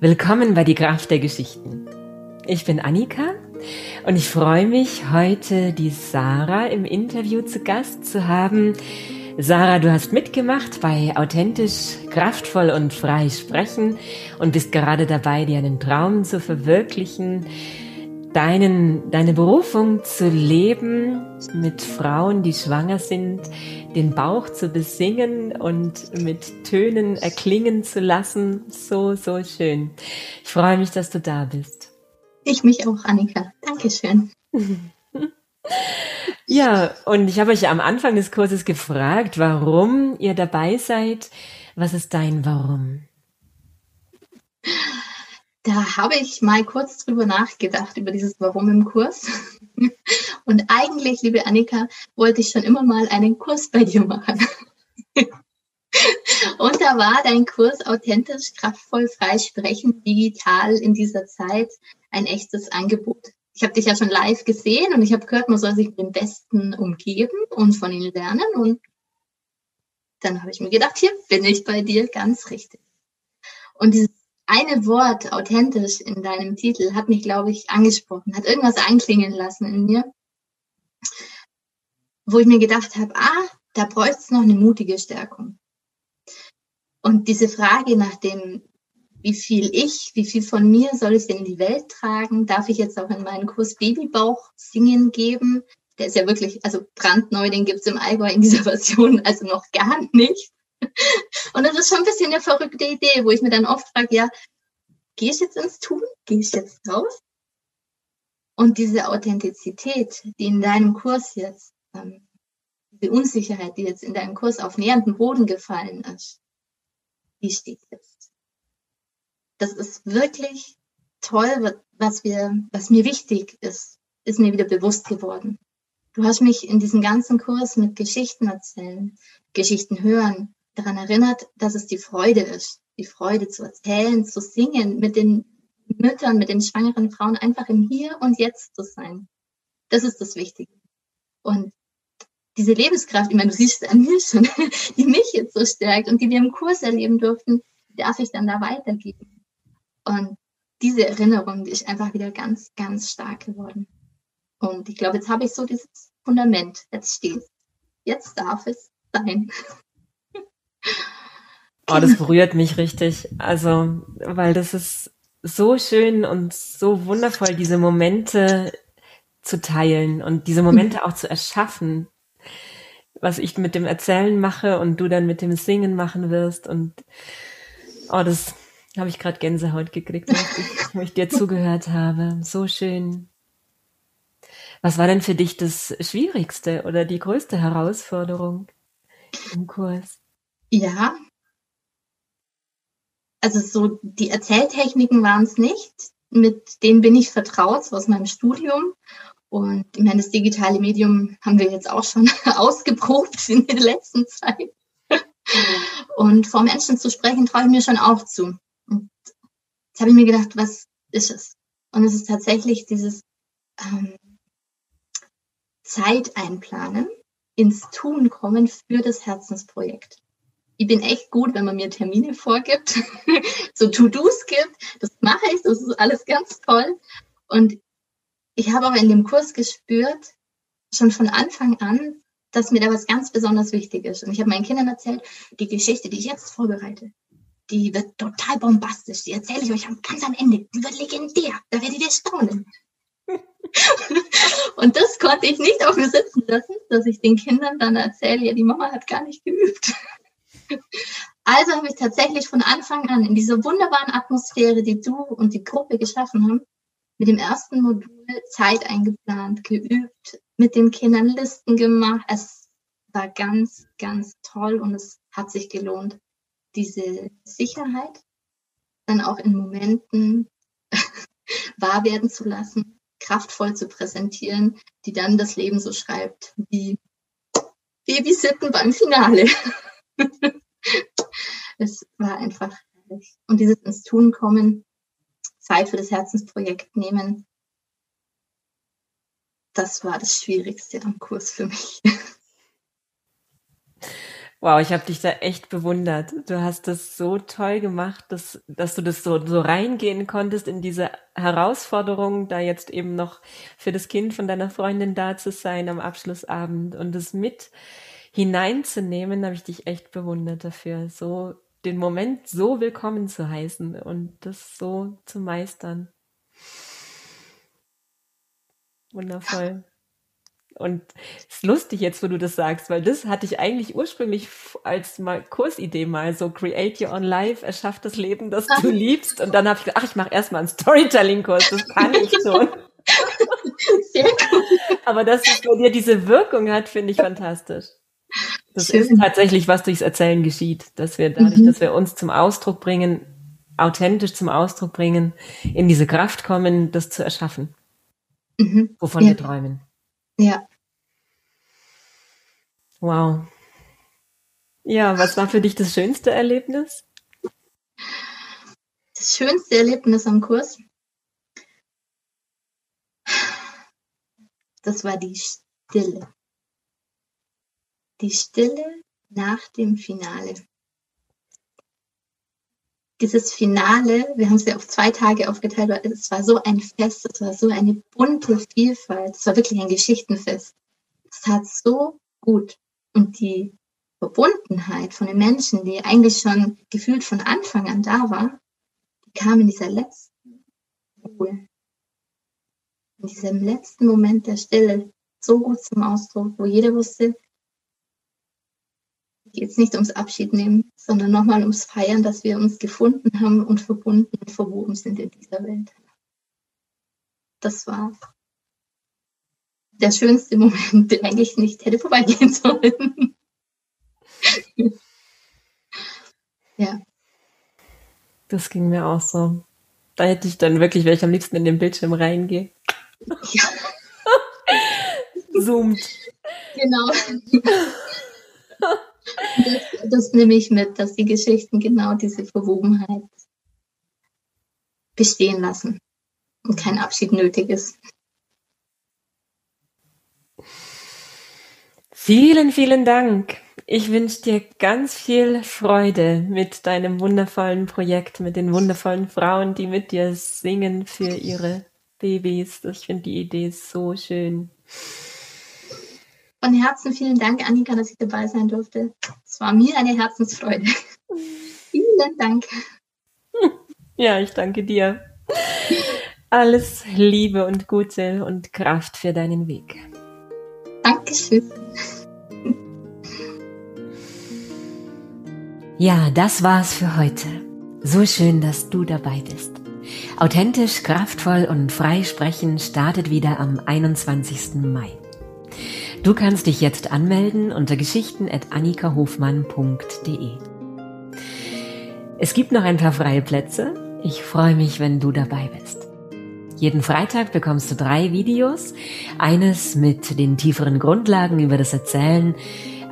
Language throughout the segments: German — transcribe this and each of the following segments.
Willkommen bei die Kraft der Geschichten. Ich bin Annika und ich freue mich, heute die Sarah im Interview zu Gast zu haben. Sarah, du hast mitgemacht bei Authentisch, Kraftvoll und Frei Sprechen und bist gerade dabei, dir einen Traum zu verwirklichen, deinen, deine Berufung zu leben, mit Frauen, die schwanger sind, den Bauch zu besingen und mit Tönen erklingen zu lassen. So, so schön. Ich freue mich, dass du da bist. Ich mich auch, Annika. Dankeschön. ja, und ich habe euch am Anfang des Kurses gefragt, warum ihr dabei seid. Was ist dein Warum? Da habe ich mal kurz drüber nachgedacht, über dieses Warum im Kurs. Und eigentlich, liebe Annika, wollte ich schon immer mal einen Kurs bei dir machen. Und da war dein Kurs authentisch, kraftvoll, frei sprechen, digital in dieser Zeit ein echtes Angebot. Ich habe dich ja schon live gesehen und ich habe gehört, man soll sich mit dem Besten umgeben und von ihnen lernen. Und dann habe ich mir gedacht, hier bin ich bei dir ganz richtig. Und dieses eine Wort authentisch in deinem Titel hat mich, glaube ich, angesprochen, hat irgendwas einklingen lassen in mir, wo ich mir gedacht habe, ah, da bräuchte es noch eine mutige Stärkung. Und diese Frage nach dem, wie viel ich, wie viel von mir soll ich denn in die Welt tragen, darf ich jetzt auch in meinen Kurs Babybauch singen geben. Der ist ja wirklich, also brandneu, den gibt es im Allgäu in dieser Version, also noch gar nicht. Und das ist schon ein bisschen eine verrückte Idee, wo ich mir dann oft frage, ja, gehe ich jetzt ins Tun? Gehe ich jetzt raus? Und diese Authentizität, die in deinem Kurs jetzt, ähm, die Unsicherheit, die jetzt in deinem Kurs auf nähernden Boden gefallen ist, die steht jetzt. Das ist wirklich toll, was wir, was mir wichtig ist, ist mir wieder bewusst geworden. Du hast mich in diesem ganzen Kurs mit Geschichten erzählen, Geschichten hören, daran erinnert, dass es die Freude ist, die Freude zu erzählen, zu singen, mit den Müttern, mit den schwangeren Frauen einfach im Hier und Jetzt zu sein. Das ist das Wichtige. Und diese Lebenskraft, ich meine, du siehst es an mir schon, die mich jetzt so stärkt und die wir im Kurs erleben durften, darf ich dann da weitergeben. Und diese Erinnerung, die ist einfach wieder ganz, ganz stark geworden. Und ich glaube, jetzt habe ich so dieses Fundament. Jetzt steht Jetzt darf es sein. Oh, das berührt mich richtig. Also, weil das ist so schön und so wundervoll, diese Momente zu teilen und diese Momente auch zu erschaffen, was ich mit dem Erzählen mache und du dann mit dem Singen machen wirst. Und oh, das habe ich gerade Gänsehaut gekriegt, als ich, wo ich dir zugehört habe. So schön. Was war denn für dich das Schwierigste oder die größte Herausforderung im Kurs? Ja, also so die Erzähltechniken waren es nicht. Mit denen bin ich vertraut, so aus meinem Studium. Und ich meine, das digitale Medium haben wir jetzt auch schon ausgeprobt in der letzten Zeit. Und vor Menschen zu sprechen, traue ich mir schon auch zu. Und jetzt habe ich mir gedacht, was ist es? Und es ist tatsächlich dieses ähm, Zeit einplanen, ins Tun kommen für das Herzensprojekt ich bin echt gut, wenn man mir Termine vorgibt, so To-Dos gibt. Das mache ich, das ist alles ganz toll. Und ich habe aber in dem Kurs gespürt, schon von Anfang an, dass mir da was ganz besonders wichtig ist. Und ich habe meinen Kindern erzählt, die Geschichte, die ich jetzt vorbereite, die wird total bombastisch. Die erzähle ich euch ganz am Ende. Die wird legendär. Da werdet ihr staunen. und das konnte ich nicht auf mir sitzen lassen, dass ich den Kindern dann erzähle, ja, die Mama hat gar nicht geübt. Also habe ich tatsächlich von Anfang an in dieser wunderbaren Atmosphäre, die du und die Gruppe geschaffen haben, mit dem ersten Modul Zeit eingeplant, geübt, mit den Kindern Listen gemacht. Es war ganz, ganz toll und es hat sich gelohnt, diese Sicherheit dann auch in Momenten wahr werden zu lassen, kraftvoll zu präsentieren, die dann das Leben so schreibt wie Babysitten beim Finale. es war einfach herrlich. Und dieses ins Tun kommen, Zeit für das Herzensprojekt nehmen, das war das Schwierigste am Kurs für mich. Wow, ich habe dich da echt bewundert. Du hast das so toll gemacht, dass, dass du das so, so reingehen konntest in diese Herausforderung, da jetzt eben noch für das Kind von deiner Freundin da zu sein am Abschlussabend und es mit hineinzunehmen, habe ich dich echt bewundert dafür, so den Moment so willkommen zu heißen und das so zu meistern. Wundervoll. Und es ist lustig jetzt, wo du das sagst, weil das hatte ich eigentlich ursprünglich als mal Kursidee mal so Create Your Own Life, erschaff das Leben, das du liebst. Und dann habe ich gedacht, ach, ich mache erstmal einen Storytelling-Kurs, das kann ich schon. Sehr gut. Aber dass es bei dir diese Wirkung hat, finde ich fantastisch. Das Schön. ist tatsächlich, was durchs Erzählen geschieht, dass wir dadurch, mhm. dass wir uns zum Ausdruck bringen, authentisch zum Ausdruck bringen, in diese Kraft kommen, das zu erschaffen, mhm. wovon ja. wir träumen. Ja. Wow. Ja, was war für dich das schönste Erlebnis? Das schönste Erlebnis am Kurs? Das war die Stille. Die Stille nach dem Finale. Dieses Finale, wir haben es ja auf zwei Tage aufgeteilt, weil es war so ein Fest, es war so eine bunte Vielfalt, es war wirklich ein Geschichtenfest. Es tat so gut. Und die Verbundenheit von den Menschen, die eigentlich schon gefühlt von Anfang an da war, die kam in dieser letzten Ruhe, in diesem letzten Moment der Stille so gut zum Ausdruck, wo jeder wusste, geht es nicht ums Abschied nehmen, sondern nochmal ums Feiern, dass wir uns gefunden haben und verbunden und verwoben sind in dieser Welt. Das war der schönste Moment, der eigentlich nicht hätte vorbeigehen sollen. ja. Das ging mir auch so. Da hätte ich dann wirklich, wenn ich am liebsten in den Bildschirm reingehe. Ja. Zoomt. Genau. Das, das nehme ich mit, dass die Geschichten genau diese Verwobenheit bestehen lassen und kein Abschied nötig ist. Vielen, vielen Dank. Ich wünsche dir ganz viel Freude mit deinem wundervollen Projekt, mit den wundervollen Frauen, die mit dir singen für ihre Babys. Ich finde die Idee so schön. Von Herzen vielen Dank, Annika, dass ich dabei sein durfte. Es war mir eine Herzensfreude. vielen Dank. Ja, ich danke dir. Alles Liebe und Gute und Kraft für deinen Weg. Dankeschön. Ja, das war's für heute. So schön, dass du dabei bist. Authentisch, kraftvoll und frei sprechen startet wieder am 21. Mai. Du kannst dich jetzt anmelden unter geschichten.annikahofmann.de. Es gibt noch ein paar freie Plätze. Ich freue mich, wenn du dabei bist. Jeden Freitag bekommst du drei Videos. Eines mit den tieferen Grundlagen über das Erzählen,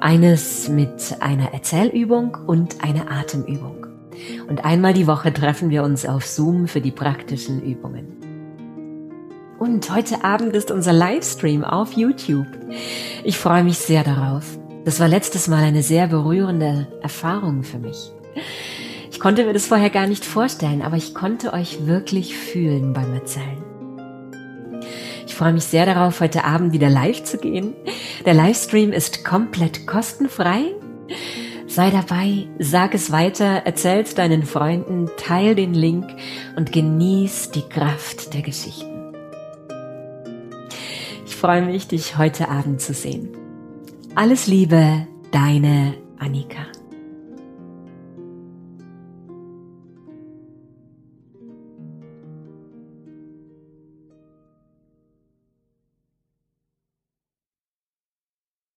eines mit einer Erzählübung und einer Atemübung. Und einmal die Woche treffen wir uns auf Zoom für die praktischen Übungen. Und heute Abend ist unser Livestream auf YouTube. Ich freue mich sehr darauf. Das war letztes Mal eine sehr berührende Erfahrung für mich. Ich konnte mir das vorher gar nicht vorstellen, aber ich konnte euch wirklich fühlen beim Erzählen. Ich freue mich sehr darauf, heute Abend wieder live zu gehen. Der Livestream ist komplett kostenfrei. Sei dabei, sag es weiter, erzähl's deinen Freunden, teil den Link und genieß die Kraft der Geschichten. Freue mich, dich heute Abend zu sehen. Alles Liebe, deine Annika.